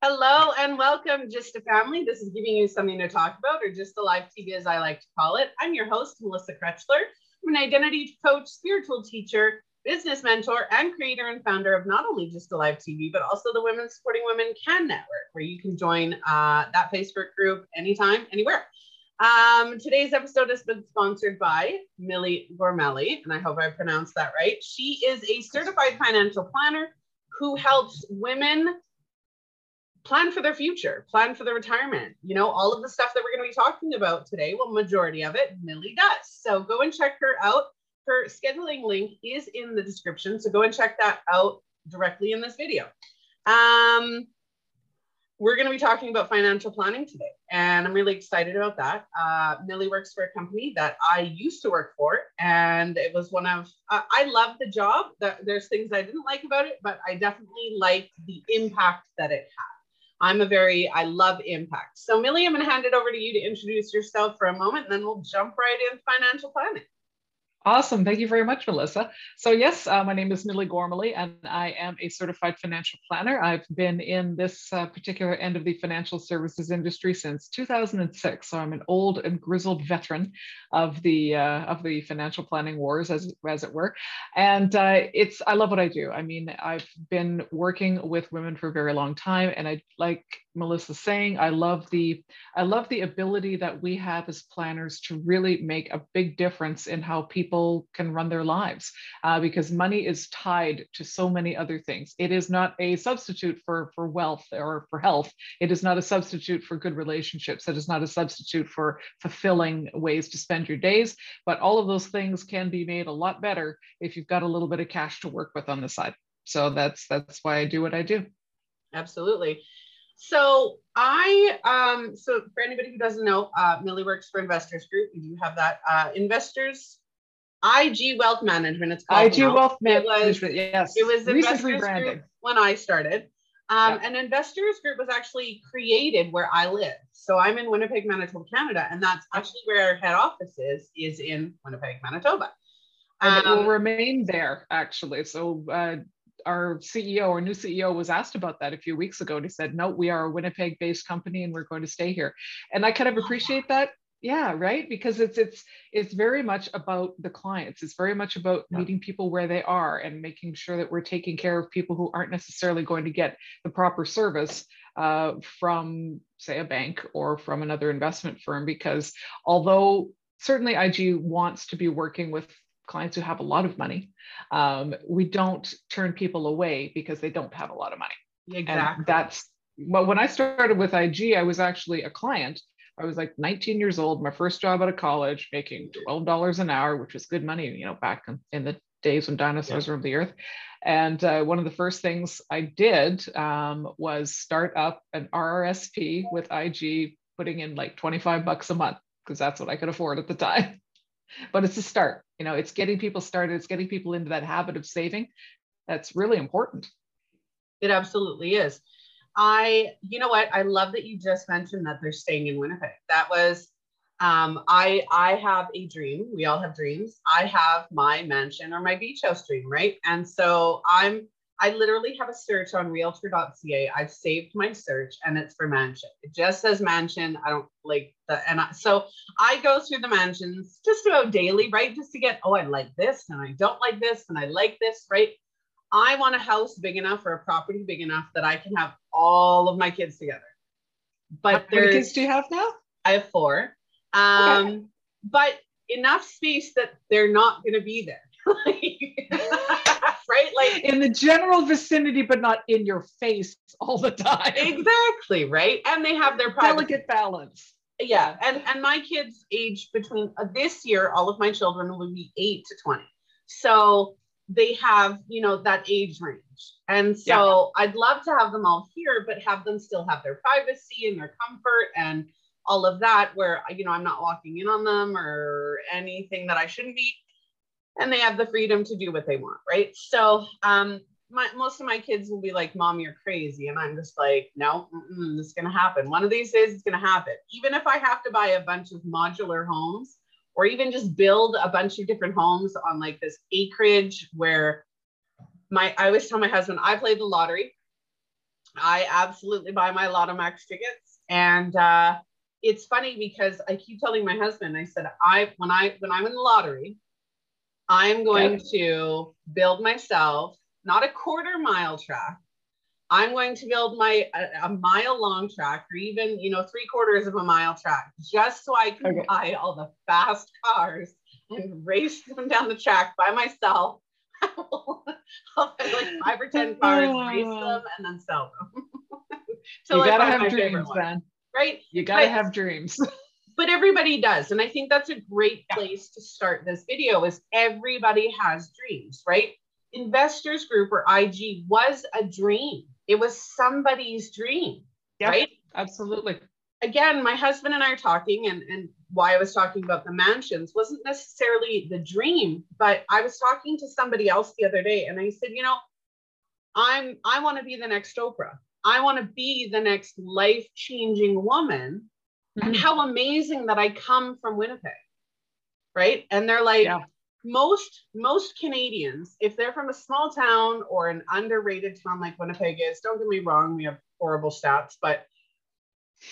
Hello and welcome, GYSTTA Family. This is giving you something to talk about, or GYSTTA live TV as I like to call it. I'm your host, Melissa Krechler. I'm an identity coach, spiritual teacher, business mentor, and creator and founder of not only GYSTTA Live TV, but also the Women Supporting Women Can Network, where you can join uh, that Facebook group anytime, anywhere. Um, today's episode has been sponsored by Millie Gormely, and I hope I pronounced that right. She is a certified financial planner who helps women plan for their future, plan for their retirement. You know, all of the stuff that we're going to be talking about today, well, majority of it, Millie does. So go and check her out. Her scheduling link is in the description. So go and check that out directly in this video. Um, we're going to be talking about financial planning today, and I'm really excited about that. Uh, Millie works for a company that I used to work for, and it was one of uh, I love the job. That there's things I didn't like about it, but I definitely liked the impact that it had. I'm a very, I love impact. So Millie, I'm going to hand it over to you to introduce yourself for a moment, and then we'll jump right into financial planning. Awesome. Thank you very much, Melissa. So yes, uh, my name is Millie Gormely, and I am a certified financial planner. I've been in this uh, particular end of the financial services industry since 2006. So I'm an old and grizzled veteran of the uh, of the financial planning wars, as as it were. And uh, it's I love what I do. I mean, I've been working with women for a very long time, and I like Melissa saying, I love the I love the ability that we have as planners to really make a big difference in how people can run their lives, uh, because money is tied to so many other things. It is not a substitute for for wealth or for health. It is not a substitute for good relationships. It is not a substitute for fulfilling ways to spend your days. But all of those things can be made a lot better if you've got a little bit of cash to work with on the side. So that's that's why I do what I do. Absolutely. So I, um, so for anybody who doesn't know, uh, Millie works for Investors Group. We do have that. Uh, Investors, IG Wealth Management. It's called IG now. Wealth Management. yes. It was Recent Investors Group when I started. Um. And Investors Group was actually created where I live. So I'm in Winnipeg, Manitoba, Canada, and that's actually where our head office is, is in Winnipeg, Manitoba. And um, it will um, remain there, actually. So uh, our CEO, our new CEO, was asked about that a few weeks ago, and he said, "No, we are a Winnipeg-based company, and we're going to stay here." And I kind of appreciate that. Yeah, right. Because it's it's it's very much about the clients. It's very much about yeah. meeting people where they are and making sure that we're taking care of people who aren't necessarily going to get the proper service uh, from, say, a bank or from another investment firm. Because although certainly IG wants to be working with clients who have a lot of money. Um, we don't turn people away because they don't have a lot of money. Exactly. And that's well, when I started with IG, I was actually a client. I was like 19 years old, my first job out of college, making $12 an hour, which was good money, you know, back in, in the days when dinosaurs yeah. roamed the earth. And uh, one of the first things I did um, was start up an RRSP with IG, putting in like 25 bucks a month because that's what I could afford at the time. but it's a start you know it's getting people started it's getting people into that habit of saving that's really important it absolutely is i you know what i love that you just mentioned that they're staying in winnipeg that was um, I I have a dream. We all have dreams. I have my mansion or my beach house dream, right? And so I'm I literally have a search on realtor.ca. I've saved my search and it's for mansion. It just says mansion. I don't like the, and I, so I go through the mansions just about daily, right? Just to get, oh, I like this and I don't like this and I like this, right? I want a house big enough or a property big enough that I can have all of my kids together. But How many kids do you have now? I have four. Um, okay. But enough space that they're not going to be there. right? Like in the general vicinity, but not in your face all the time. Exactly, right? And they have their private delicate balance. Yeah, and and my kids age between uh, this year, all of my children will be eight to twenty. So they have, you know, that age range. And so yeah. I'd love to have them all here, but have them still have their privacy and their comfort and all of that where you know I'm not walking in on them or anything that I shouldn't be and they have the freedom to do what they want, right? So um, my, most of my kids will be like, "Mom, you're crazy," and I'm just like, "No, this is gonna happen. One of these days, it's gonna happen. Even if I have to buy a bunch of modular homes, or even just build a bunch of different homes on like this acreage where my I always tell my husband, I play the lottery. I absolutely buy my Lotto Max tickets. And uh, it's funny because I keep telling my husband, I said, I when I when I'm in the lottery, I'm going okay. to build myself not a quarter mile track. I'm going to build my a, a, mile long track or even, you know, three quarters of a mile track just so I can okay. buy all the fast cars and race them down the track by myself. I'll like five or 10 cars, race ah. them, and then sell them. you gotta have dreams, man. Right? You gotta but, have dreams. but everybody does. And I think that's a great place to start this video is everybody has dreams, right? Investors Group or IG was a dream. It was somebody's dream, yeah, right? Absolutely. Again, my husband and I are talking, and, and why I was talking about the mansions wasn't necessarily the dream, but I was talking to somebody else the other day, and I said, you know, I'm I want to be the next Oprah. I want to be the next life-changing woman. Mm-hmm. And how amazing that I come from Winnipeg. Right. And they're like, yeah most most Canadians, if they're from a small town or an underrated town like Winnipeg is, don't get me wrong, we have horrible stats, but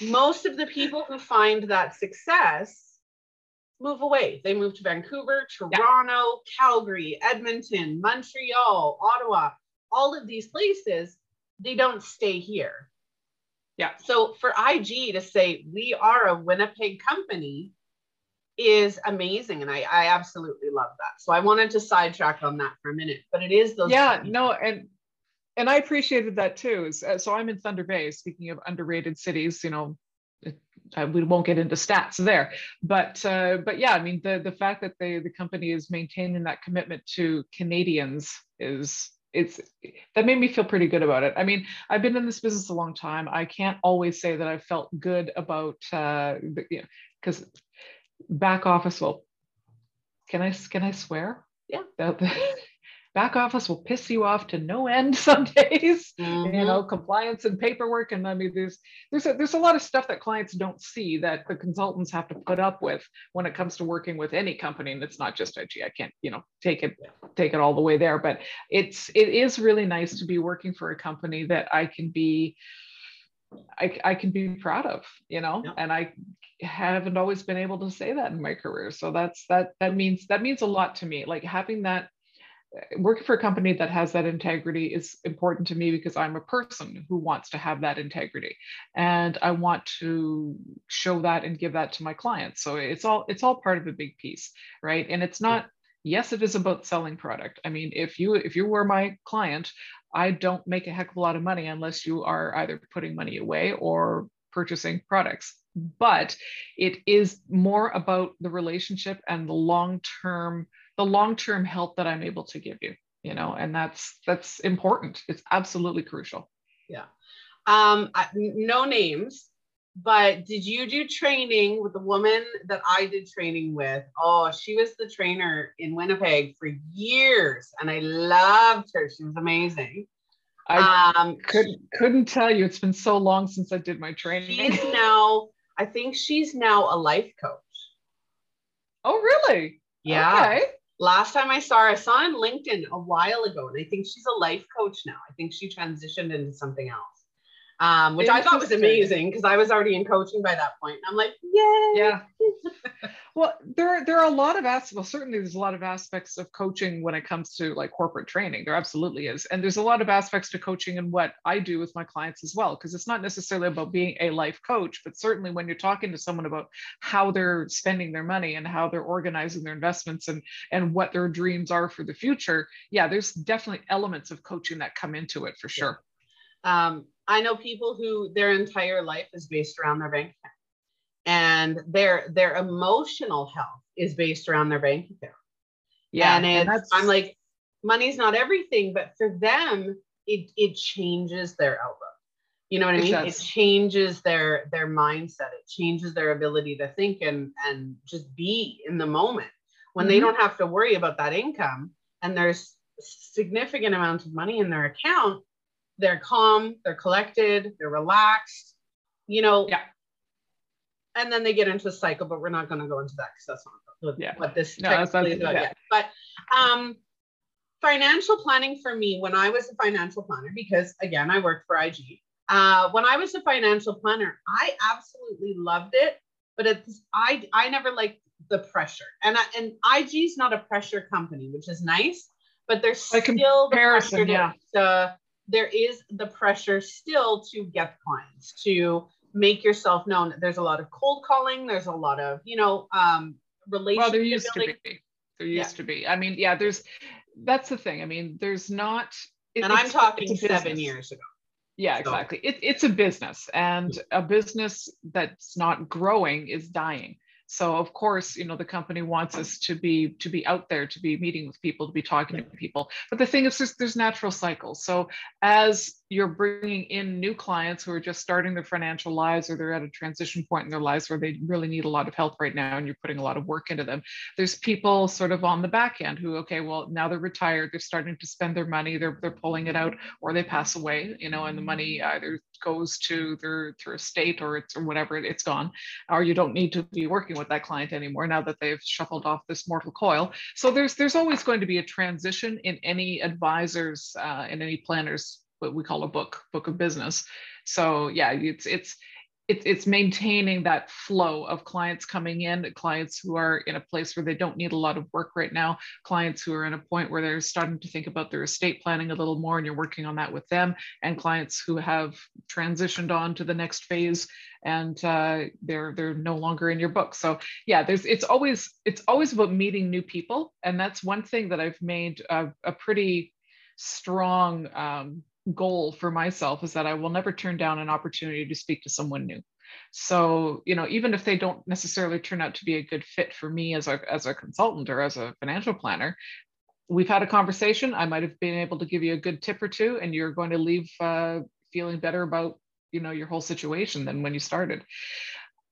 most of the people who find that success move away. They move to Vancouver, Toronto, yeah. Calgary, Edmonton, Montreal, Ottawa, all of these places, they don't stay here. Yeah. So for IG to say we are a Winnipeg company is amazing and I, I absolutely love that. So i wanted to sidetrack on that for a minute but it is those yeah no and and i appreciated that too. Uh, so i'm in thunder bay speaking of underrated cities you know we won't get into stats there but uh, but yeah i mean the the fact that they the company is maintaining that commitment to canadians is it's that made me feel pretty good about it. I mean i've been in this business a long time. I can't always say that i felt good about uh you know because back office will can i can i swear? Yeah. Back office will piss you off to no end some days mm-hmm. you know compliance and paperwork. And i mean there's there's a, there's a lot of stuff that clients don't see that the consultants have to put up with when it comes to working with any company. And it's not just ig i can't you know take it take it all the way there. But it's it is really nice to be working for a company that i can be I, I can be proud of, you know, yeah. and I haven't always been able to say that in my career. So that's that that means that means a lot to me. Like having that eh, working for a company that has that integrity is important to me because I'm a person who wants to have that integrity and I want to show that and give that to my clients. So it's all it's all part of a big piece, right? And it's not yes it is about selling product i mean if you if you were my client I don't make a heck of a lot of money unless you are either putting money away or purchasing products. But it is more about the relationship and the long term, the long term help that I'm able to give you. You know, and that's that's important. It's absolutely crucial. Yeah. Um, no names, but did you do training with the woman that I did training with? Oh, she was the trainer in Winnipeg for years, and I loved her. She was amazing. I um, couldn't couldn't tell you. It's been so long since I did my training. She's now, I think she's now a life coach. Oh, really? Yeah. Okay. Last time I saw her, I saw on LinkedIn a while ago, and I think she's a life coach now. I think she transitioned into something else um, which I thought was amazing because I was already in coaching by that point. I'm like, yay! Yeah. well, there there are a lot of aspects. Well, certainly there's a lot of aspects of coaching when it comes to like corporate training. There absolutely is, and there's a lot of aspects to coaching and what I do with my clients as well. Because it's not necessarily about being a life coach, but certainly when you're talking to someone about how they're spending their money and how they're organizing their investments and and what their dreams are for the future, yeah, there's definitely elements of coaching that come into it for sure. Um, I know people who their entire life is based around their bank account and their their emotional health is based around their bank account. Yeah. And, and I'm like, money's not everything, but for them, it it changes their outlook. You know what I mean? It, it changes their their mindset. It changes their ability to think and and just be in the moment when mm-hmm. they don't have to worry about that income and there's significant amounts of money in their account they're calm, they're collected, they're relaxed, you know. Yeah. And then they get into a cycle, but we're not going to go into that because that's not what, yeah. what this no, that's, is about yeah. yet. But um, financial planning for me, when I was a financial planner, because again, I worked for IG, Uh, when I was a financial planner, I absolutely loved it, but it's I I never liked the pressure. And I, and IG's not a pressure company, which is nice, but there's still the pressure yeah. to, there is the pressure still to get clients to make yourself known. There's a lot of cold calling. There's a lot of you know um, relationship. Well, there used building. to be. There used yeah. to be. I mean, yeah. There's that's the thing. I mean, there's not. It, and I'm talking seven years ago. Yeah, exactly. So. It, it's a business, and a business that's not growing is dying so of course you know the company wants us to be to be out there to be meeting with people to be talking to people. But the thing is there's, there's natural cycles. So as you're bringing in new clients who are just starting their financial lives or they're at a transition point in their lives where they really need a lot of help right now and you're putting a lot of work into them. There's people sort of on the back end who okay well now they're retired they're starting to spend their money they're, they're pulling it out or they pass away you know and the money either goes to their their estate or it's or whatever it's gone or you don't need to be working with that client anymore now that they've shuffled off this mortal coil. So there's there's always going to be a transition in any advisors uh, in any planners what we call a book book of business so yeah it's it's it, it's maintaining that flow of clients coming in, clients who are in a place where they don't need a lot of work right now, clients who are in a point where they're starting to think about their estate planning a little more, and you're working on that with them, and clients who have transitioned on to the next phase and uh, they're they're no longer in your book. So yeah, there's it's always it's always about meeting new people, and that's one thing that I've made a, a pretty strong um, goal for myself is that I will never turn down an opportunity to speak to someone new. So, you know, even if they don't necessarily turn out to be a good fit for me as a as a consultant or as a financial planner, we've had a conversation. I might have been able to give you a good tip or two, and you're going to leave uh, feeling better about you know your whole situation than when you started.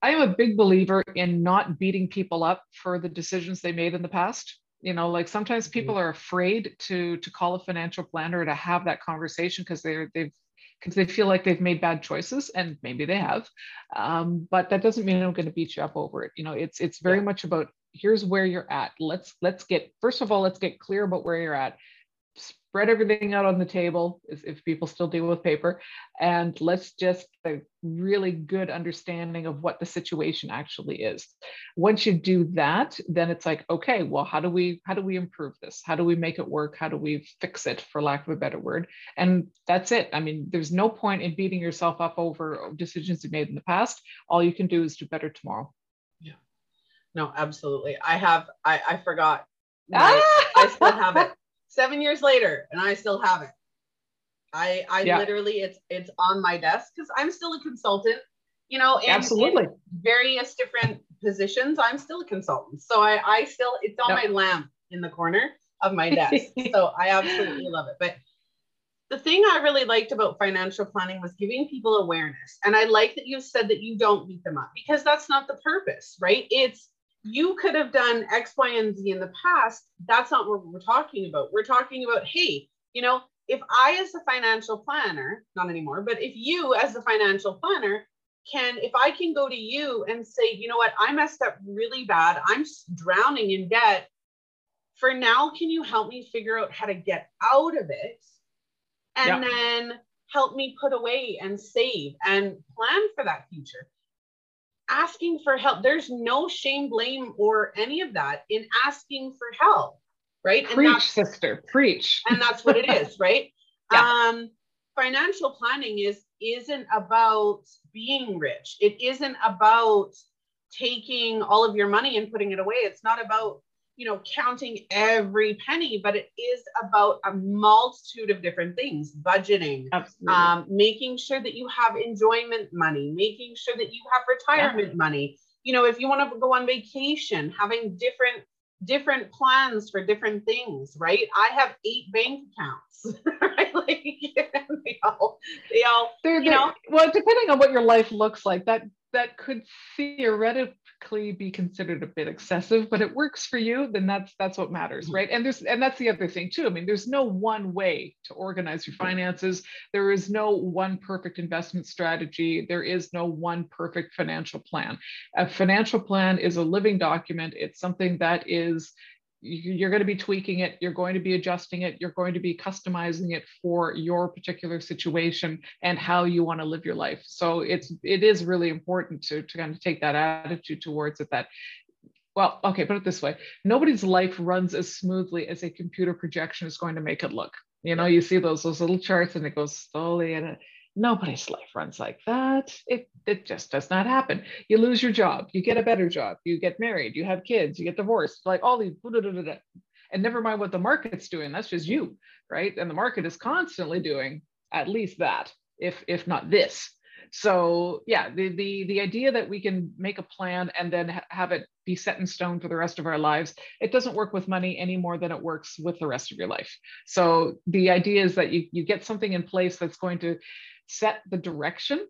I am a big believer in not beating people up for the decisions they made in the past you know like sometimes mm-hmm. people are afraid to to call a financial planner to have that conversation because they're they've because they feel like they've made bad choices and maybe they have um, but that doesn't mean i'm going to beat you up over it you know it's it's very yeah. much about here's where you're at let's let's get first of all let's get clear about where you're at spread everything out on the table if people still deal with paper and let's just a really good understanding of what the situation actually is. Once you do that then it's like okay well how do we how do we improve this? How do we make it work? How do we fix it for lack of a better word? And that's it. I mean there's no point in beating yourself up over decisions you made in the past. All you can do is do better tomorrow. Yeah. No absolutely. I have i i forgot. My, ah! i still have it seven years later and I still have it. I I yeah. literally it's it's on my desk because I'm still a consultant, you know, and absolutely various different positions. I'm still a consultant. So I I still it's on yep. my lamp in the corner of my desk. so I absolutely love it. But the thing I really liked about financial planning was giving people awareness. And I like that you said that you don't beat them up because that's not the purpose, right? It's you could have done X, Y, and Z in the past. That's not what we're talking about. We're talking about, hey, you know, if I, as a financial planner, not anymore, but if you, as a financial planner, can, if I can go to you and say, you know what, I messed up really bad, I'm drowning in debt. For now, can you help me figure out how to get out of it? And yeah. then help me put away and save and plan for that future asking for help. There's no shame, blame, or any of that in asking for help, right? Preach, sister, preach. And that's what it is, right? yeah. Um, financial planning is isn't about being rich. It isn't about taking all of your money and putting it away. It's not about you know counting every penny but it is about a multitude of different things budgeting um, making sure that you have enjoyment money making sure that you have retirement yeah. money. You know if you want to go on vacation having different different plans for different things right? I have eight bank accounts right? Like they all they all they're, you know? well depending on what your life looks like that that could theoretically be considered a bit excessive but it works for you then that's that's what matters mm-hmm. right? And there's and that's the other thing too. I mean there's no one way to organize your finances. There is no one perfect investment strategy. There is no one perfect financial plan. A financial plan is a living document. It's something that is you're going to be tweaking it you're going to be adjusting it you're going to be customizing it for your particular situation and how you want to live your life. So it's it is really important to, to kind of take that attitude towards it that well okay put it this way nobody's life runs as smoothly as a computer projection is going to make it look. You know you see those those little charts and it goes slowly and Nobody's life runs like that. It, it just does not happen. You lose your job, you get a better job, you get married, you have kids, you get divorced, like all these, and never mind what the market's doing. That's just you, right? And the market is constantly doing at least that, if if not this. So yeah, the the the idea that we can make a plan and then ha- have it be set in stone for the rest of our lives, it doesn't work with money any more than it works with the rest of your life. So the idea is that you you get something in place that's going to set the direction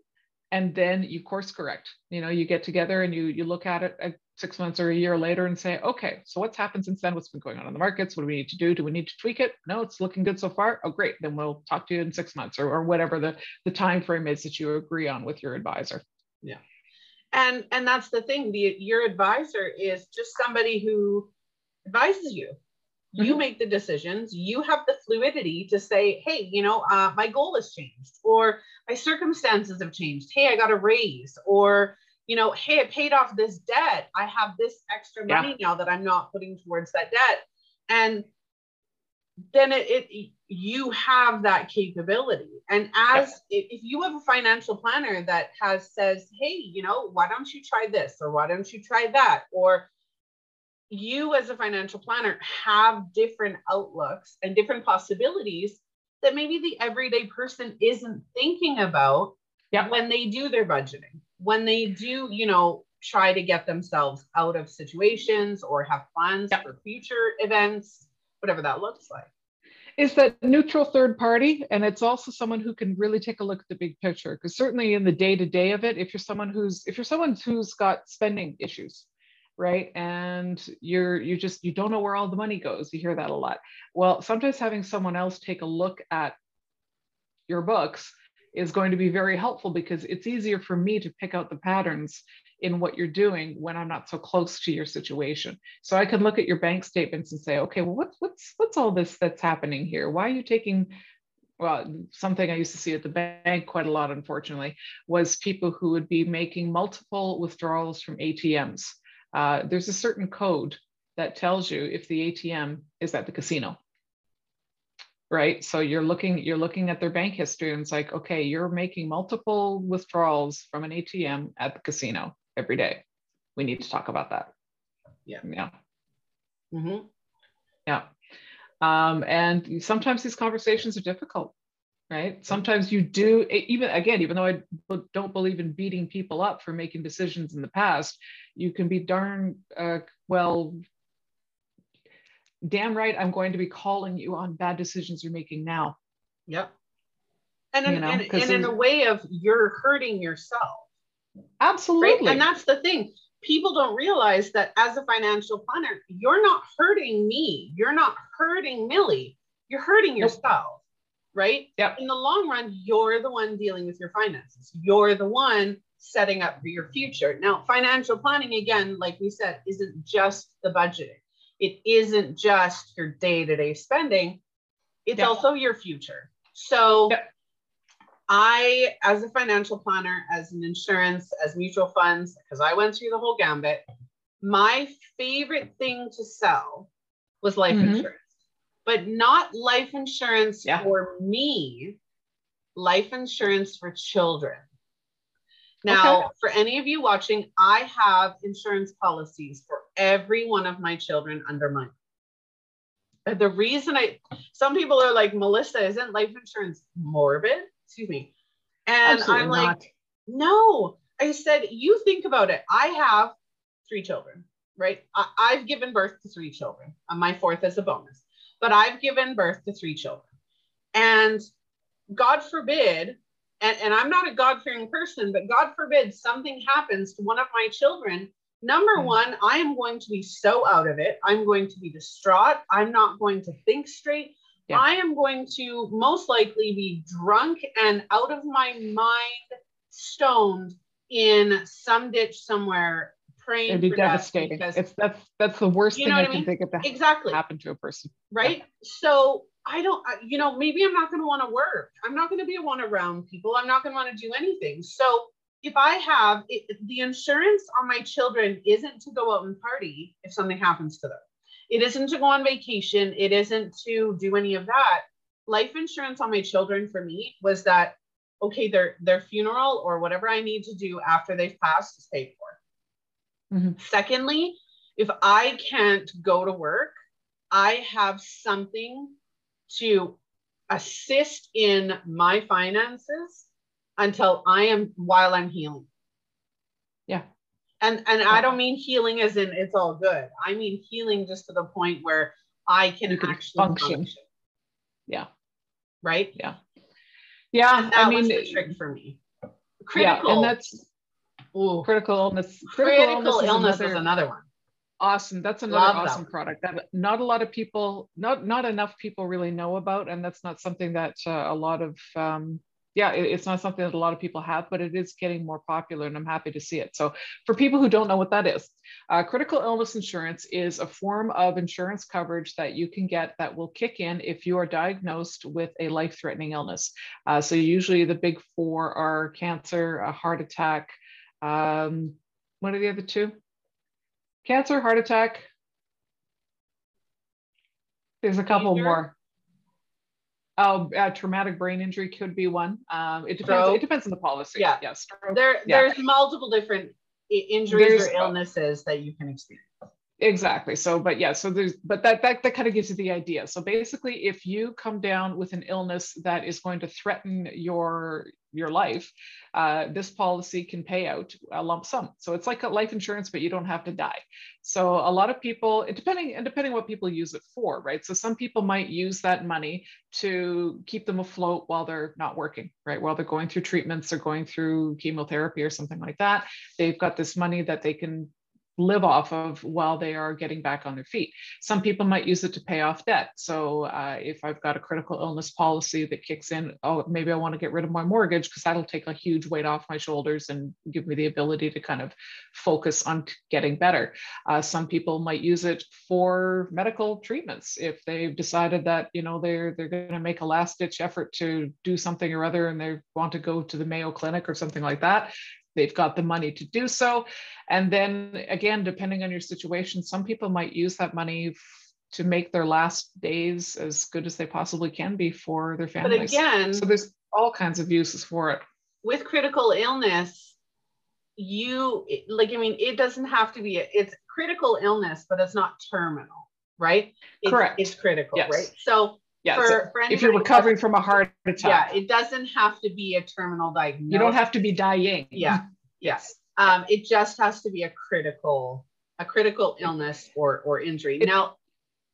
and then you course correct. You know you get together and you you look at it at six months or a year later and say okay so what's happened since then? What's been going on in the markets? What do we need to do? Do we need to tweak it? No it's looking good so far. Oh great. Then we'll talk to you in six months or, or whatever the the time frame is that you agree on with your advisor. Yeah. And and that's the thing. The your advisor is just somebody who advises you. You mm-hmm. make the decisions. You have the fluidity to say hey you know uh, my goal has changed or my circumstances have changed hey i got a raise or you know hey i paid off this debt i have this extra money yeah. now that i'm not putting towards that debt and then it, it you have that capability and as yeah. if you have a financial planner that has says hey you know why don't you try this or why don't you try that or you as a financial planner have different outlooks and different possibilities that maybe the everyday person isn't thinking about yeah. when they do their budgeting when they do you know try to get themselves out of situations or have plans yeah. for future events whatever that looks like is that neutral third party and it's also someone who can really take a look at the big picture because certainly in the day to day of it if you're someone who's if you're someone who's got spending issues right and you're you just you don't know where all the money goes you hear that a lot well sometimes having someone else take a look at your books is going to be very helpful because it's easier for me to pick out the patterns in what you're doing when I'm not so close to your situation. So I can look at your bank statements and say, okay, well, what's what's what's all this that's happening here? Why are you taking well, something I used to see at the bank quite a lot, unfortunately, was people who would be making multiple withdrawals from ATMs uh, there's a certain code that tells you if the ATM is at the casino. Right. So you're looking, you're looking at their bank history and it's like, okay, you're making multiple withdrawals from an ATM at the casino every day. We need to talk about that. Yeah. Yeah. Mm-hmm. Yeah. Um, and sometimes these conversations are difficult right? Sometimes you do even again even though i don't believe in beating people up for making decisions in the past you can be darn uh, well damn right i'm going to be calling you on bad decisions you're making now. Yep. And in, you know, and, and in a way of you're hurting yourself. Absolutely. Right? and that's the thing. People don't realize that as a financial planner you're not hurting me. You're not hurting millie. You're hurting yourself right? Yeah. In the long run, you're the one dealing with your finances. You're the one setting up for your future. Now, financial planning, again, like we said, isn't just the budgeting. It isn't just your day-to-day spending. It's yeah. also your future. So yeah. I, as a financial planner, as an insurance, as mutual funds, because I went through the whole gambit, my favorite thing to sell was life mm-hmm. insurance but not life insurance yeah. for me, life insurance for children. Now, okay. for any of you watching, I have insurance policies for every one of my children under my. The reason I, some people are like, Melissa, isn't life insurance morbid? Excuse me. And Absolutely I'm like, not. no. I said, you think about it. I have three children, right? I, have given birth to three children. Uh, my fourth is a bonus but I've given birth to three children. And God forbid, and, and I'm not a God fearing person, but God forbid something happens to one of my children. Number mm. one, I am going to be so out of it. I'm going to be distraught. I'm not going to think straight. Yeah. I am going to most likely be drunk and out of my mind, stoned in some ditch somewhere, praying It'd be devastating. because- It's that's that's the worst You thing know I what I can think of to exactly. happen to a person. right? So i don't you know maybe i'm not going to want to work. I'm not going to be one around people. I'm not going to want to do anything. So if i have it, the insurance on my children isn't to go out and party if something happens to them. It isn't to go on vacation. It isn't to do any of that. Life insurance on my children for me was that okay their their funeral or whatever i need to do after they've passed is paid for Mhm. secondly if i can't go to work I have something to assist in my finances until I am while I'm healing. Yeah. And and I don't mean healing as in it's all good. I mean healing just to the point where I can, can actually function. function. Yeah. Right. Yeah, And that I mean, the trick for me. yeah, Critical. and that's Ooh, critical illness. critical, is illness another- is another one. awesome that's another Love awesome one. product that not a lot of people not not enough people really know about and that's not something that uh, a lot of um yeah it- it's not something that a lot of people have but it is getting more popular and i'm happy to see it so for people who don't know what that is uh, critical illness insurance is a form of insurance coverage that you can get that will kick in if you are diagnosed with a life-threatening illness uh, so usually the big four are cancer a heart attack um, what are the other two cancer, heart attack. There's a couple Seizure? more. Oh, uh, traumatic brain injury could be one. Um, it depends. Stroke? It depends on the policy. Yeah. Yeah. Stroke. There, Yeah. there's multiple different injuries There's- or illnesses that you can experience. Exactly. So, but yeah, so there's, but that, that, that kind of gives you the idea. So basically, if you come down with an illness that is going to threaten your, your life, uh, this policy can pay out a lump sum. So it's like a life insurance, but you don't have to die. So a lot of people, depending, and depending what people use it for, right? So some people might use that money to keep them afloat while they're not working, right? While they're going through treatments or going through chemotherapy or something like that. They've got this money that they can live off of while they are getting back on their feet. Some people might use it to pay off debt. So uh, if I've got a critical illness policy that kicks in, oh, maybe I want to get rid of my mortgage because that'll take a huge weight off my shoulders and give me the ability to kind of focus on getting better. Uh, some people might use it for medical treatments if they've decided that you know they're they're going to make a last ditch effort to do something or other and they want to go to the Mayo Clinic or something like that. They've got the money to do so. And then again, depending on your situation, some people might use that money to make their last days as good as they possibly can be for their families. But again, so there's all kinds of uses for it. with critical illness, you like, I mean, it doesn't have to be, it's critical illness, but it's not terminal, right? It's, Correct. It's critical, Yes. right? So Yeah. for, for if you're recovering from a heart doesn't- yeah, it doesn't have to be a terminal diagnosis. you don't have to be dying. Yeah. Yes. Um, it just has to be a critical, a critical illness or or injury. It- now,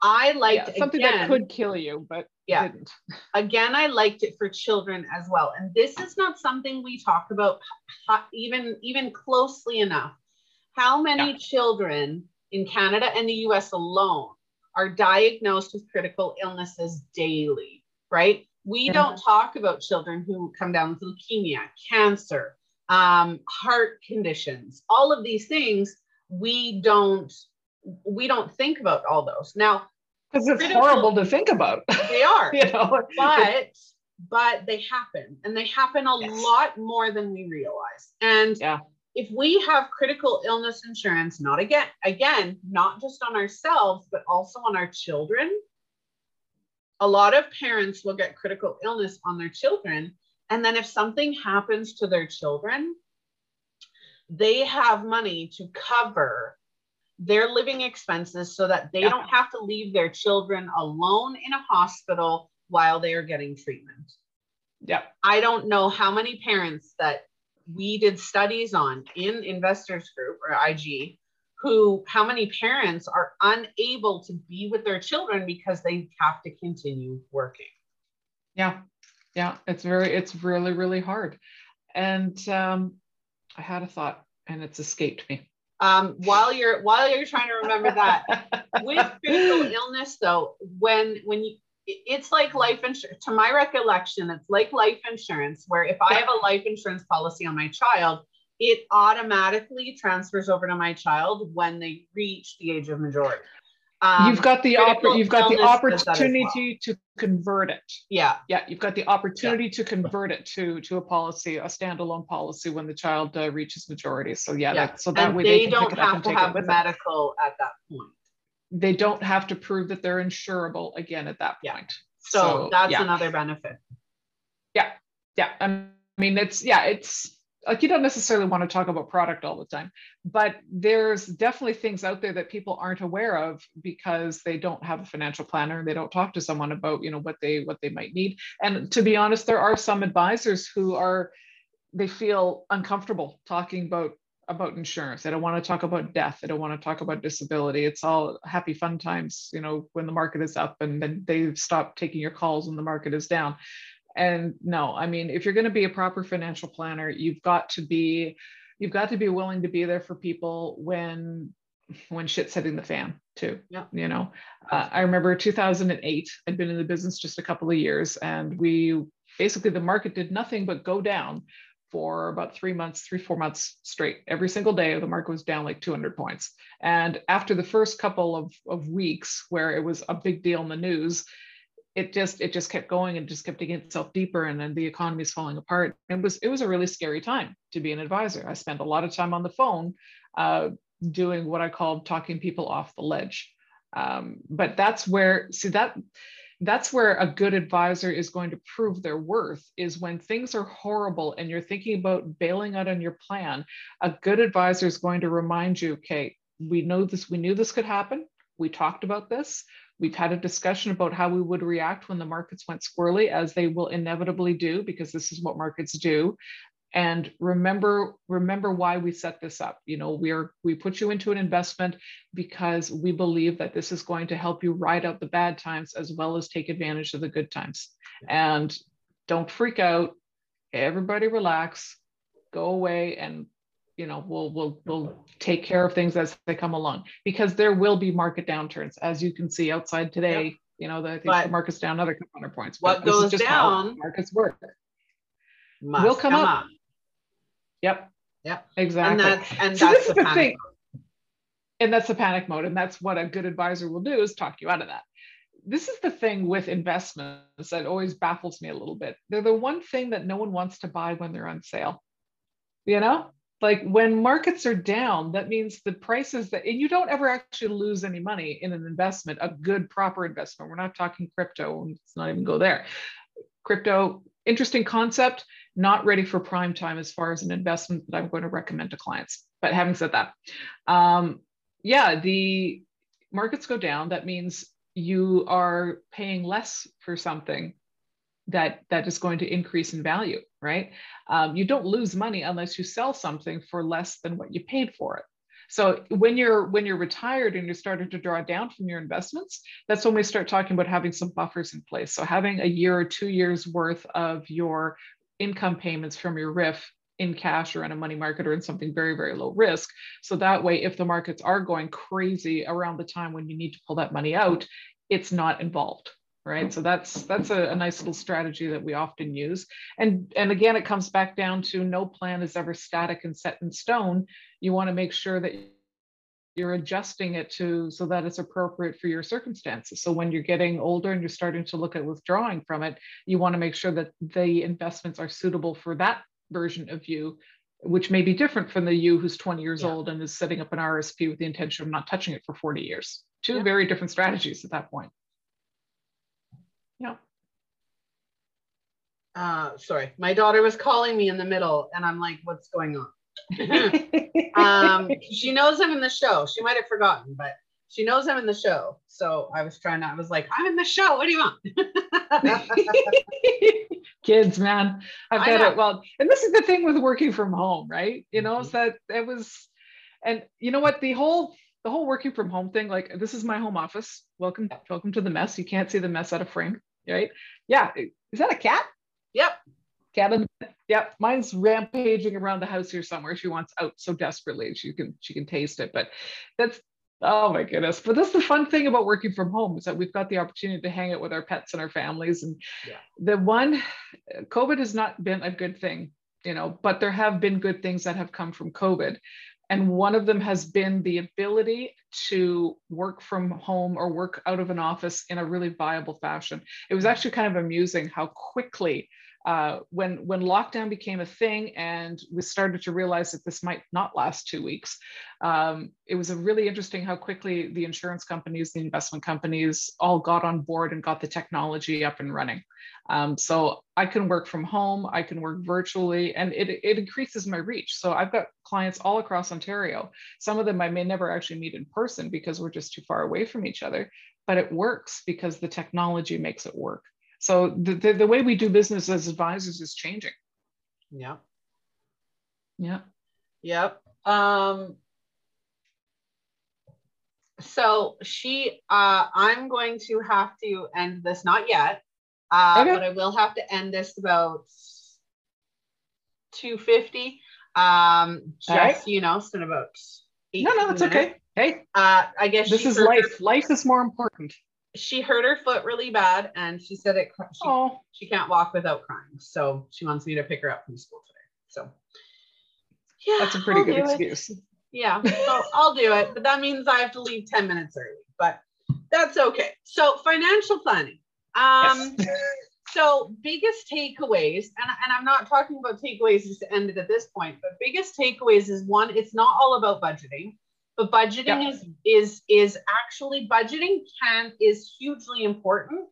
I liked Yeah, something again, that could kill you, but Yeah. didn't. again, I liked it for children as well. And this is not something we talk about even even closely enough. How many Yeah. children in Canada and the US alone are diagnosed with critical illnesses daily, right? We Yeah. don't talk about children who come down with leukemia, cancer, um, heart conditions, all of these things. We don't we don't think about all those. Now Because it's Critical- horrible to think about. they are you know, but but they happen and they happen a Yes. lot more than we realize and Yeah. If we have critical illness insurance not again again not just on ourselves but also on our children a lot of parents will get critical illness on their children and then if something happens to their children they have money to cover their living expenses so that they Yeah. don't have to leave their children alone in a hospital while they are getting treatment. yeah, I don't know how many parents that we did studies on in investors group or IG who how many parents are unable to be with their children because they have to continue working. yeah, yeah. It's very, it's really, really hard. And um, I had a thought, and it's escaped me. Um, while you're while you're trying to remember that, with critical illness though when when you it's like life insurance to my recollection it's like life insurance where if i have a life insurance policy on my child it automatically transfers over to my child when they reach the age of majority. Um, you've got the oppor- you've got the opportunity well. to convert it. Yeah, yeah, you've got the opportunity yeah. to convert it to to a policy, a standalone policy when the child uh, reaches majority. So yeah, yeah. That, so that and way they, they don't have to have medical them. at that point. They don't have to prove that they're insurable again at that yeah. point. So, so that's yeah. another benefit. Yeah, yeah. I mean, it's yeah, it's like you don't necessarily want to talk about product all the time but there's definitely things out there that people aren't aware of because they don't have a financial planner and they don't talk to someone about you know what they what they might need and to be honest there are some advisors who are they feel uncomfortable talking about about insurance. They don't want to talk about death. They don't want to talk about disability. It's all happy fun times you know when the market is up and then they stop taking your calls when the market is down. And no i mean if you're going to be a proper financial planner you've got to be you've got to be willing to be there for people when when shit's hitting the fan too yeah. you know? Uh, i remember 2008 i'd been in the business just a couple of years and we basically the market did nothing but go down for about three months three four months straight. Every single day the market was down like 200 points. And after the first couple of, of weeks where it was a big deal in the news it just it just kept going and just kept digging itself deeper and then the economy is falling apart. It was it was a really scary time to be an advisor. I spent a lot of time on the phone uh, doing what i call talking people off the ledge. Um, but that's where see that that's where a good advisor is going to prove their worth is when things are horrible and you're thinking about bailing out on your plan a good advisor is going to remind you okay we know this we knew this could happen we talked about this We've had a discussion about how we would react when the markets went squirrely, as they will inevitably do, because this is what markets do. And remember, remember why we set this up. You know, we are we put you into an investment because we believe that this is going to help you ride out the bad times as well as take advantage of the good times. And don't freak out. Everybody relax, go away and you know we'll we'll we'll take care of things as they come along because there will be market downturns as you can see outside today yep. you know the, the market's down another couple hundred points what goes down markets work will come, come up. up. Yep. Yep. Exactly. And that's and so that's the, the thing. mode. and that's the panic mode and that's what a good advisor will do is talk you out of that. This is the thing with investments that always baffles me a little bit. They're the one thing that no one wants to buy when they're on sale. You know? Like when markets are down that means the prices that and you don't ever actually lose any money in an investment a good proper investment. We're not talking crypto let's not even go there. Crypto interesting concept not ready for prime time as far as an investment that i'm going to recommend to clients. But having said that um, yeah the markets go down. That means you are paying less for something that that is going to increase in value right? Um, you don't lose money unless you sell something for less than what you paid for it. So when you're when you're retired and you're starting to draw down from your investments that's when we start talking about having some buffers in place. So having a year or two years worth of your income payments from your RRIF in cash or in a money market or in something very very low risk. So that way if the markets are going crazy around the time when you need to pull that money out it's not involved right? So that's that's a, a, nice little strategy that we often use. And and again it comes back down to no plan is ever static and set in stone. You want to make sure that you're adjusting it to so that it's appropriate for your circumstances so when you're getting older and you're starting to look at withdrawing from it you want to make sure that the investments are suitable for that version of you which may be different from the you who's 20 years yeah. old and is setting up an rsp with the intention of not touching it for 40 years two yeah. very different strategies at that point yeah. Uh, sorry, my daughter was calling me in the middle, and I'm like, "What's going on?" Um, she knows I'm in the show. She might have forgotten, but she knows I'm in the show. So I was trying to. I was like, "I'm in the show. What do you want?" Kids, man, I've got it. Well, and this is the thing with working from home, right? You know, mm-hmm. is that it was, and you know what, the whole the whole working from home thing. Like, this is my home office. Welcome, welcome to the mess. You can't see the mess out of frame right? Yeah. Is that a cat? Yep. Cat in the, yep. Mine's rampaging around the house here somewhere. She wants out so desperately. She can she can taste it. But that's oh my goodness. But that's the fun thing about working from home is that we've got the opportunity to hang out with our pets and our families. And yeah. the one COVID has not been a good thing you know, but there have been good things that have come from COVID. And one of them has been the ability to work from home or work out of an office in a really viable fashion. It was actually kind of amusing how quickly uh, when when lockdown became a thing and we started to realize that this might not last two weeks, um, it was really interesting how quickly the insurance companies, the investment companies, all got on board and got the technology up and running. Um, so I can work from home, I can work virtually, and it, it increases my reach. So I've got clients all across Ontario. Some of them I may never actually meet in person because we're just too far away from each other, but it works because the technology makes it work. So the, the, the way we do business as advisors is changing. Yeah. Yeah. Yep. Um, so she, uh, I'm going to have to end this, not yet, uh, okay. but I will have to end this about 250. Um, just, right. you know, it's been about No, no, it's minutes. okay. Hey, uh, I guess this is life. Her, life is more important she hurt her foot really bad and she said it she, oh. she can't walk without crying so she wants me to pick her up from school today so yeah that's a pretty I'll good excuse it. yeah so i'll do it but that means i have to leave 10 minutes early but that's okay so financial planning um yes. so biggest takeaways and, and i'm not talking about takeaways just to end it at this point but biggest takeaways is one it's not all about budgeting but budgeting is is is actually budgeting can is hugely important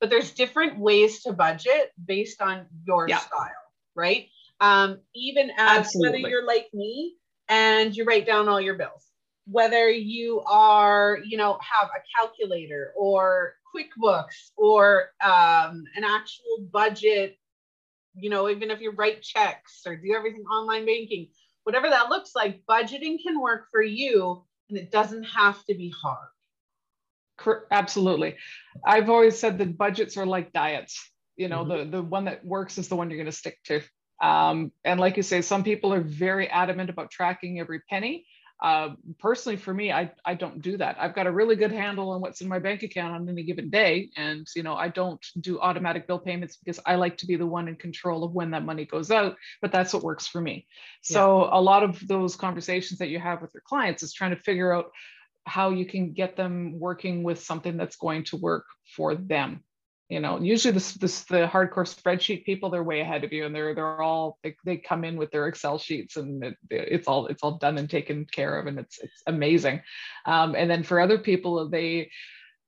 but there's different ways to budget based on your style right? Um, even as Absolutely. whether you're like me and you write down all your bills whether you are you know have a calculator or quickbooks or um, an actual budget you know even if you write checks or do everything online banking whatever that looks like, budgeting can work for you and it doesn't have to be hard. Absolutely. I've always said that budgets are like diets. You know, mm-hmm. the, the one that works is the one you're going to stick to. Um, and like you say, some people are very adamant about tracking every penny. Uh, personally, for me, I, I don't do that. I've got a really good handle on what's in my bank account on any given day. And, you know, I don't do automatic bill payments because I like to be the one in control of when that money goes out, but that's what works for me. So yeah. a lot of those conversations that you have with your clients is trying to figure out how you can get them working with something that's going to work for them you know usually this this the hardcore spreadsheet people they're way ahead of you and they're they're all they, they come in with their excel sheets and it, it's all it's all done and taken care of and it's it's amazing. Um, and then for other people they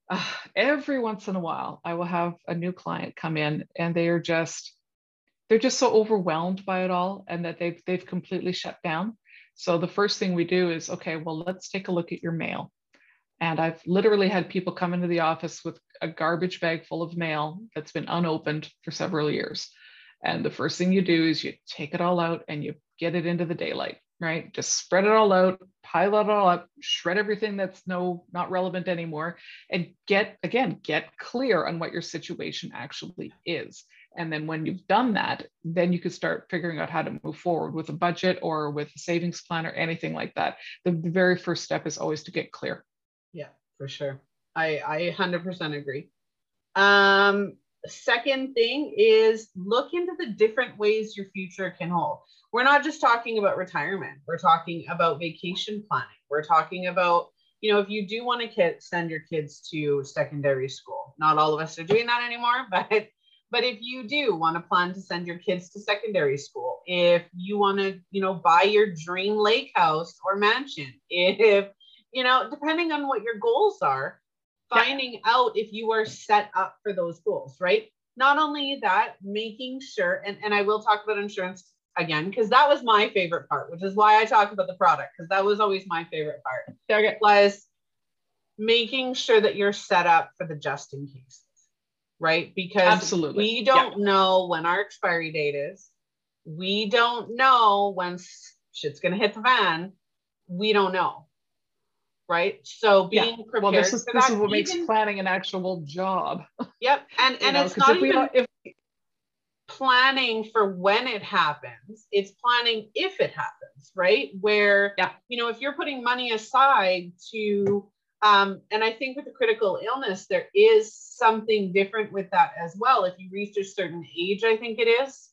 uh, every once in a while i will have a new client come in and they are just they're just so overwhelmed by it all and that they've they've completely shut down. So the first thing we do is okay well let's take a look at your mail and I've literally had people come into the office with a garbage bag full of mail that's been unopened for several years. And the first thing you do is you take it all out and you get it into the daylight, right? Just spread it all out, pile it all up, shred everything that's no not relevant anymore, and get again, get clear on what your situation actually is. And then when you've done that, then you could start figuring out how to move forward with a budget or with a savings plan or anything like that. The very first step is always to get clear. Yeah, for sure. I, I 100% agree. Um, second thing is look into the different ways your future can hold. We're not just talking about retirement. We're talking about vacation planning. We're talking about, you know, if you do want to kid, send your kids to secondary school. Not all of us are doing that anymore, but but if you do want to plan to send your kids to secondary school, if you want to, you know, buy your dream lake house or mansion, if you know, depending on what your goals are, finding yeah. out if you are set up for those goals, right? Not only that, making sure, and, and I will talk about insurance again, because that was my favorite part, which is why I talk about the product, because that was always my favorite part. Okay. Was making sure that you're set up for the just in cases, right? Because Absolutely. we don't yeah. know when our expiry date is. We don't know when shit's going to hit the fan. We don't know right? So being yeah. prepared. Well, this is this is what makes planning an actual job. Yep, and and know, it's not even if, planning for when it happens. It's planning if it happens, right? Where yeah. you know if you're putting money aside to. Um, and I think with the critical illness, there is something different with that as well. If you reach a certain age, I think it is,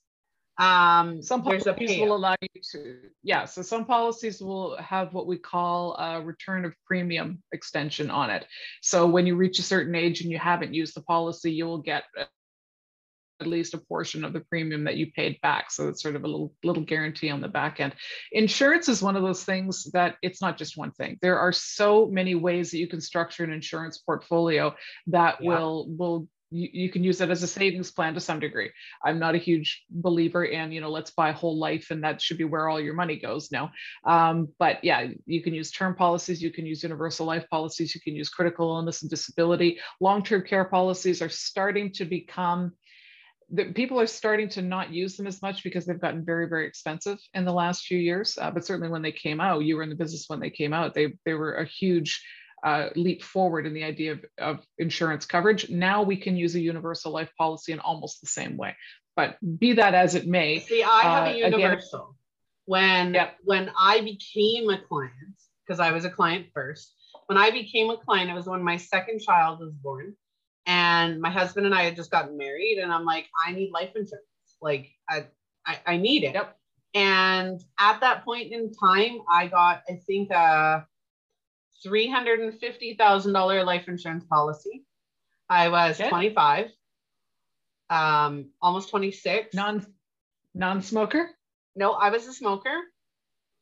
Um, some policies will allow you to, yeah. So some policies will have what we call a return of premium extension on it. So when you reach a certain age and you haven't used the policy, you will get at least a portion of the premium that you paid back. So it's sort of a little little guarantee on the back end. Insurance is one of those things that it's not just one thing. There are so many ways that you can structure an insurance portfolio that yeah. will will you, you can use it as a savings plan to some degree. I'm not a huge believer in, you know, let's buy whole life and that should be where all your money goes No. Um, but yeah, you can use term policies, you can use universal life policies, you can use critical illness and disability. Long term care policies are starting to become the people are starting to not use them as much because they've gotten very very expensive in the last few years uh, but certainly when they came out you were in the business when they came out they they were a huge uh, leap forward in the idea of, of insurance coverage. Now we can use a universal life policy in almost the same way. But be that as it may. See, I have uh, a universal. Again, when yep. when I became a client, because I was a client first, when I became a client, it was when my second child was born. And my husband and I had just gotten married, and I'm like, I need life insurance. Like I I, I need it. Yep. And at that point in time, I got, I think, uh $350,000 life insurance policy. I was okay. 25, um, almost 26. Non non-smoker? No, I was a smoker.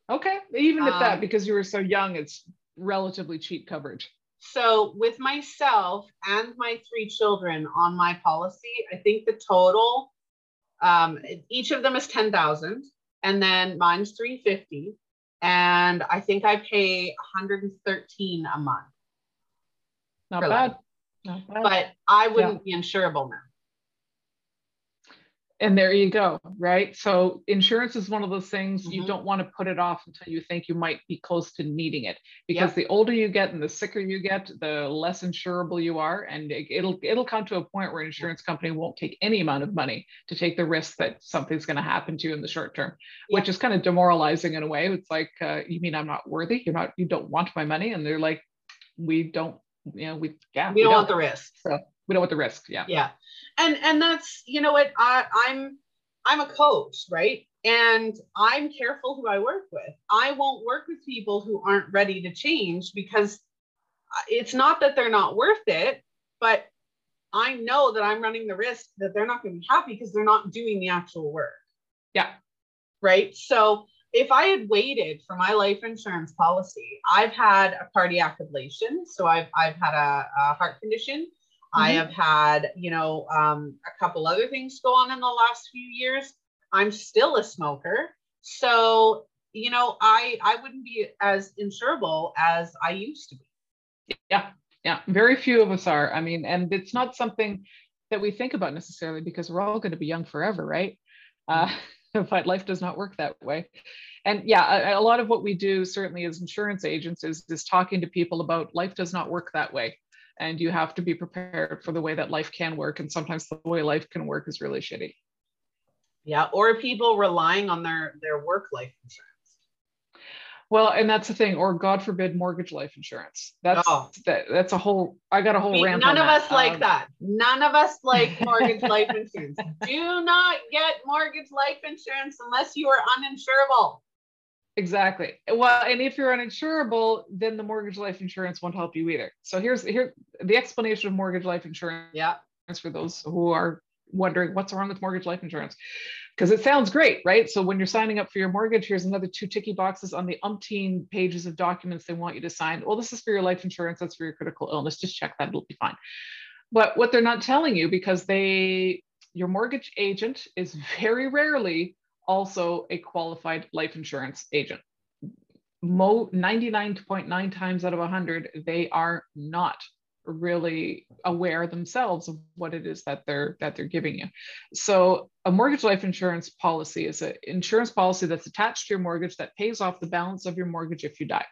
Okay. Even at um, that, because you were so young, it's relatively cheap coverage. So with myself and my three children on my policy, I think the total, um, each of them is 10,000 and then mine's 350 and I think I pay 113 a month. Not bad. Not bad. But I wouldn't yeah. be insurable now and there you go right? So insurance is one of those things mm-hmm. you don't want to put it off until you think you might be close to needing it. Because yep. the older you get and the sicker you get the less insurable you are and it, will it'll come to a point where an insurance company won't take any amount of money to take the risk that something's going to happen to you in the short term yep. which is kind of demoralizing in a way. It's like uh, you mean i'm not worthy? You're not you don't want my money? And they're like we don't you know we yeah we, we don't, don't. want the risk. So we don't want the risk yeah. Yeah. And and that's you know what I, i'm i'm a coach right? And i'm careful who i work with. I won't work with people who aren't ready to change because uh, it's not that they're not worth it but i know that i'm running the risk that they're not going to be happy because they're not doing the actual work. Yeah. Right? So if I had waited for my life insurance policy, I've had a cardiac ablation. So I've, I've had a, a heart condition. Mm-hmm. I have had, you know, um, a couple other things go on in the last few years. I'm still a smoker. So, you know, I I wouldn't be as insurable as I used to be. Yeah. Yeah. Very few of us are. I mean, and it's not something that we think about necessarily because we're all going to be young forever, right? Uh, but life does not work that way. And yeah, a, a lot of what we do, certainly as insurance agents, is, is talking to people about life does not work that way and you have to be prepared for the way that life can work and sometimes the way life can work is really shitty. Yeah or people relying on their their work life insurance. Well and that's the thing or god forbid mortgage life insurance. That's oh. that, that's a whole i got a whole rant none of that. us like um, that. None of us like mortgage life insurance. Do not get mortgage life insurance unless you are uninsurable Exactly. Well, and if you're uninsurable, then the mortgage life insurance won't help you either. So here's here the explanation of mortgage life insurance. Yeah. For those who are wondering what's wrong with mortgage life insurance, because it sounds great, right? So when you're signing up for your mortgage, here's another two ticky boxes on the umpteen pages of documents they want you to sign. Well, this is for your life insurance. That's for your critical illness. Just check that; it'll be fine. But what they're not telling you, because they your mortgage agent is very rarely also a qualified life insurance agent. Mo 99.9 times out of 100, they are not really aware themselves of what it is that they're that they're giving you. So a mortgage life insurance policy is an insurance policy that's attached to your mortgage that pays off the balance of your mortgage if you die.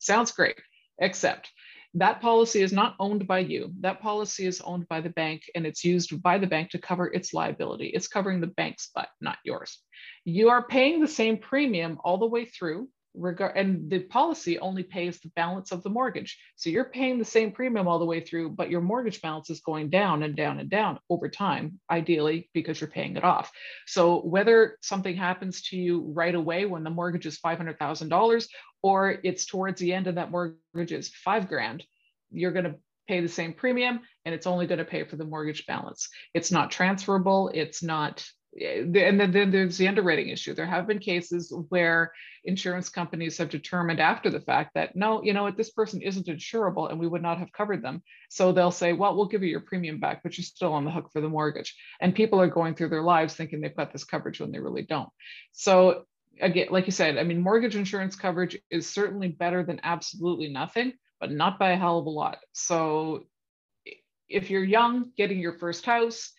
Sounds great, except that policy is not owned by you. That policy is owned by the bank and it's used by the bank to cover its liability. It's covering the bank's butt, not yours. You are paying the same premium all the way through regard and the policy only pays the balance of the mortgage. So you're paying the same premium all the way through but your mortgage balance is going down and down and down over time ideally because you're paying it off. So whether something happens to you right away when the mortgage is $500000 or it's towards the end of that mortgage is five grand you're going to pay the same premium and it's only going to pay for the mortgage balance. It's not transferable. It's not and then, then there's the underwriting issue. There have been cases where insurance companies have determined after the fact that no, you know what, this person isn't insurable and we would not have covered them. So they'll say, well, we'll give you your premium back, but you're still on the hook for the mortgage. And people are going through their lives thinking they've got this coverage when they really don't. So again, like you said, I mean, mortgage insurance coverage is certainly better than absolutely nothing, but not by a hell of a lot. So if you're young, getting your first house,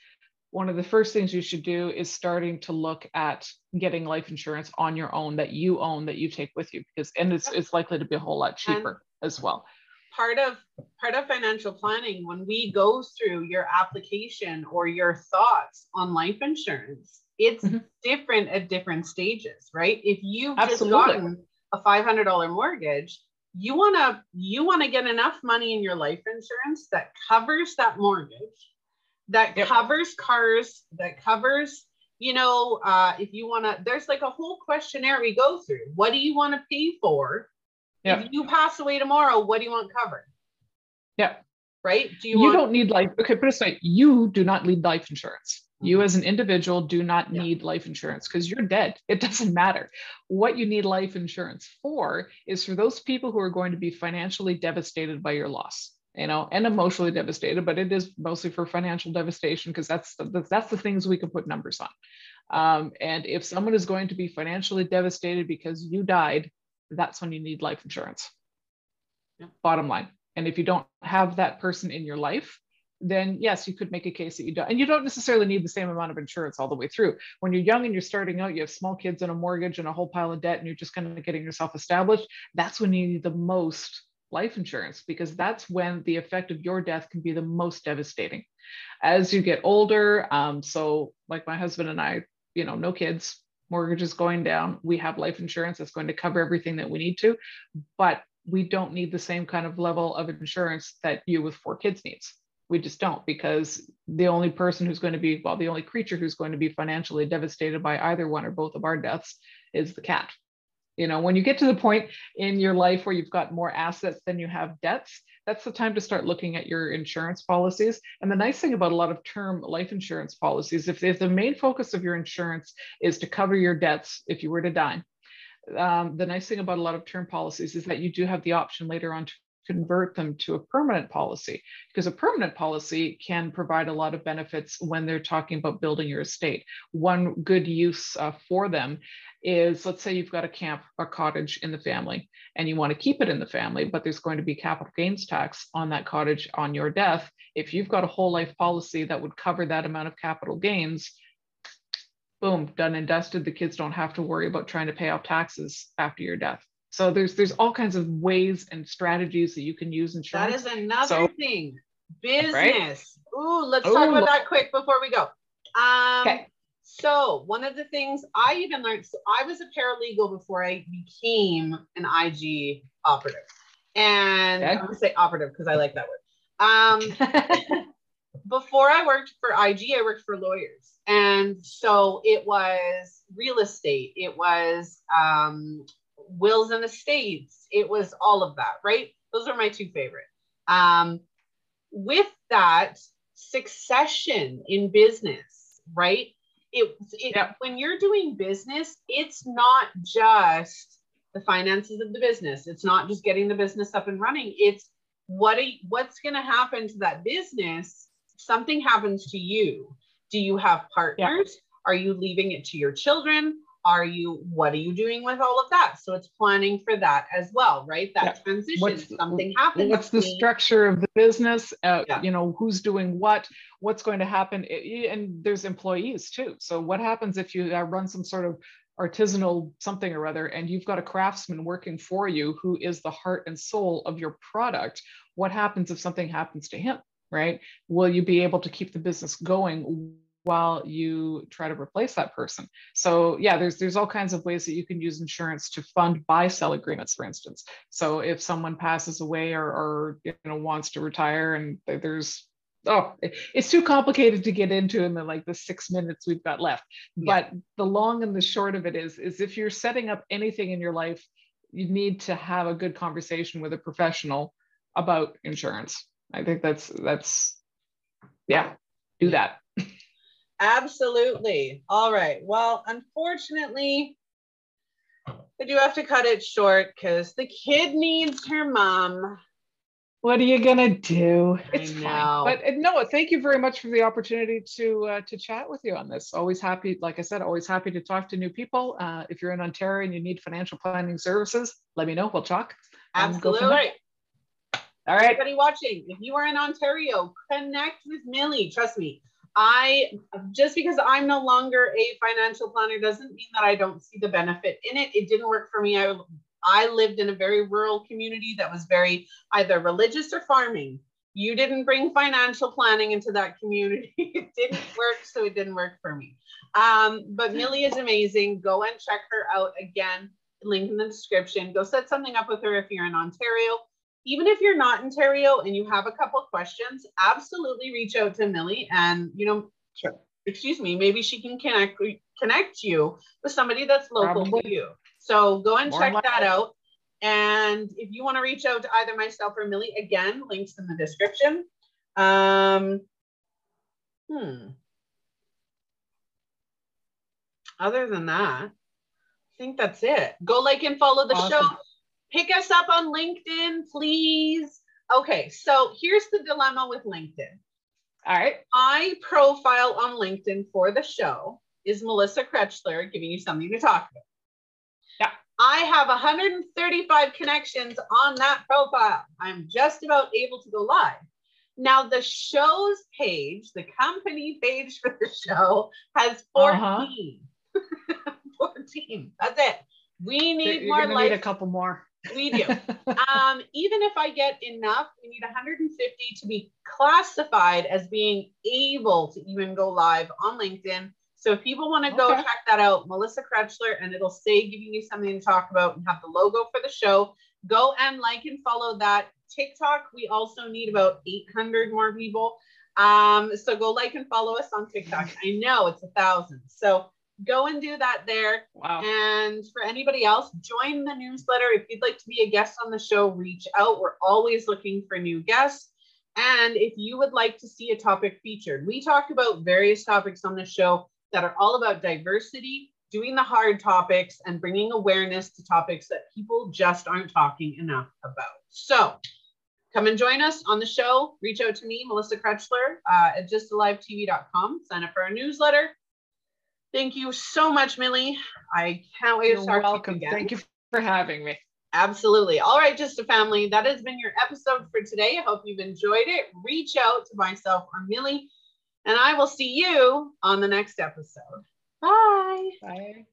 one of the first things you should do is starting to look at getting life insurance on your own that you own that you take with you because and it's, it's likely to be a whole lot cheaper and as well part of part of financial planning when we go through your application or your thoughts on life insurance it's mm-hmm. different at different stages right if you've Absolutely. just gotten a $500 mortgage you want to you want to get enough money in your life insurance that covers that mortgage that yep. covers cars, that covers, you know, uh, if you want to, there's like a whole questionnaire we go through. What do you want to pay for? Yep. If you pass away tomorrow, what do you want covered? Yeah. Right? Do you, you want- don't need life. Okay, put it aside. You do not need life insurance. You, mm-hmm. as an individual, do not need life insurance because you're dead. It doesn't matter. What you need life insurance for is for those people who are going to be financially devastated by your loss you know, and emotionally devastated, but it is mostly for financial devastation because that's the, that's the things we can put numbers on. Um, and if someone is going to be financially devastated because you died, that's when you need life insurance. Yeah. Bottom line. And if you don't have that person in your life, then yes, you could make a case that you don't. And you don't necessarily need the same amount of insurance all the way through. When you're young and you're starting out, you have small kids and a mortgage and a whole pile of debt, and you're just kind of getting yourself established. That's when you need the most life insurance because that's when the effect of your death can be the most devastating. As you get older, um, so like my husband and I, you know, no kids, mortgage is going down. We have life insurance that's going to cover everything that we need to, but we don't need the same kind of level of insurance that you with four kids needs. We just don't because the only person who's going to be, well, the only creature who's going to be financially devastated by either one or both of our deaths is the cat you know when you get to the point in your life where you've got more assets than you have debts that's the time to start looking at your insurance policies. And the nice thing about a lot of term life insurance policies if, if the main focus of your insurance is to cover your debts if you were to die um, the nice thing about a lot of term policies is that you do have the option later on to convert them to a permanent policy because a permanent policy can provide a lot of benefits when they're talking about building your estate. One good use uh, for them is let's say you've got a camp or cottage in the family and you want to keep it in the family, but there's going to be capital gains tax on that cottage on your death. If you've got a whole life policy that would cover that amount of capital gains, boom, done and dusted. The kids don't have to worry about trying to pay off taxes after your death. So there's there's all kinds of ways and strategies that you can use insurance. That is another so, thing. Business. Right? Ooh, let's Ooh. talk about that quick before we go. Um, okay. So one of the things I even learned, so I was a paralegal before I became an IG operative. And okay. I'm gonna say operative because I like that word. Um, before I worked for IG, I worked for lawyers. And so it was real estate, it was um, wills and estates, it was all of that, right? Those are my two favorite. Um, with that, succession in business, right? it, it yeah. when you're doing business, it's not just the finances of the business. It's not just getting the business up and running. It's what what's going to happen to that business? Something happens to you. Do you have partners? Yeah. Are you leaving it to your children? Are you what are you doing with all of that? So it's planning for that as well right? That yeah. transition what's, something happens what's the structure of the business? Uh, yeah. you know who's doing what? What's going to happen? And there's employees too. So what happens if you uh, run some sort of artisanal something or other and you've got a craftsman working for you who is the heart and soul of your product? What happens if something happens to him right? Will you be able to keep the business going while you try to replace that person. So yeah, there's there's all kinds of ways that you can use insurance to fund buy sell agreements, for instance. So if someone passes away or, or you know wants to retire and there's oh it's too complicated to get into in the like the six minutes we've got left yeah. but the long and the short of it is is if you're setting up anything in your life you need to have a good conversation with a professional about insurance i think that's that's yeah do that absolutely all right well unfortunately i do have to cut it short because the kid needs her mom what are you gonna do? It's fine. But uh, no, thank you very much for the opportunity to uh, to chat with you on this. Always happy, like I said, always happy to talk to new people. Uh, if you're in Ontario and you need financial planning services, let me know. We'll talk. Absolutely. All right. Everybody watching, if you are in Ontario, connect with Millie. Trust me. I just because I'm no longer a financial planner doesn't mean that I don't see the benefit in it. It didn't work for me. I I lived in a very rural community that was very either religious or farming. You didn't bring financial planning into that community. it didn't work, so it didn't work for me. Um, but Millie is amazing. Go and check her out again. Link in the description. Go set something up with her if you're in Ontario. Even if you're not in Ontario and you have a couple questions, absolutely reach out to Millie and you know, sure. excuse me, maybe she can connect connect you with somebody that's local Probably. to you. So go and More check that out. And if you want to reach out to either myself or Millie, again, links in the description. Um, hmm. Other than that, I think that's it. Go like and follow the awesome. show. Pick us up on LinkedIn, please. Okay, so here's the dilemma with LinkedIn. All right. My profile on LinkedIn for the show is Melissa Krechler, giving you something to talk about. Yeah. I have 135 connections on that profile. I'm just about able to go live. Now, the show's page, the company page for the show, has 14. Uh-huh. 14. That's it. We need You're more. Need a couple more. We do. um, even if I get enough, we need 150 to be classified as being able to even go live on LinkedIn. So if people want to go okay. check that out, Melissa Krechler, and it'll say giving you something to talk about and have the logo for the show. Go and like and follow that. TikTok, we also need about 800 more people. Um, so go like and follow us on TikTok. I know it's a thousand. So go and do that there. Wow. And for anybody else, join the newsletter. If you'd like to be a guest on the show, reach out. We're always looking for new guests. And if you would like to see a topic featured, we talk about various topics on the show that are all about diversity, doing the hard topics, and bringing awareness to topics that people just aren't talking enough about. So come and join us on the show. Reach out to me, Melissa Krechler, uh, at gysttalivetv.com. Sign up for our newsletter. Thank you so much, Millie. I can't wait You're to start. Welcome. Again. Thank you for having me. Absolutely. All right, GYSTTA Family. That has been your episode for today. I hope you've enjoyed it. Reach out to myself or Millie and I will see you on the next episode. Bye. Bye.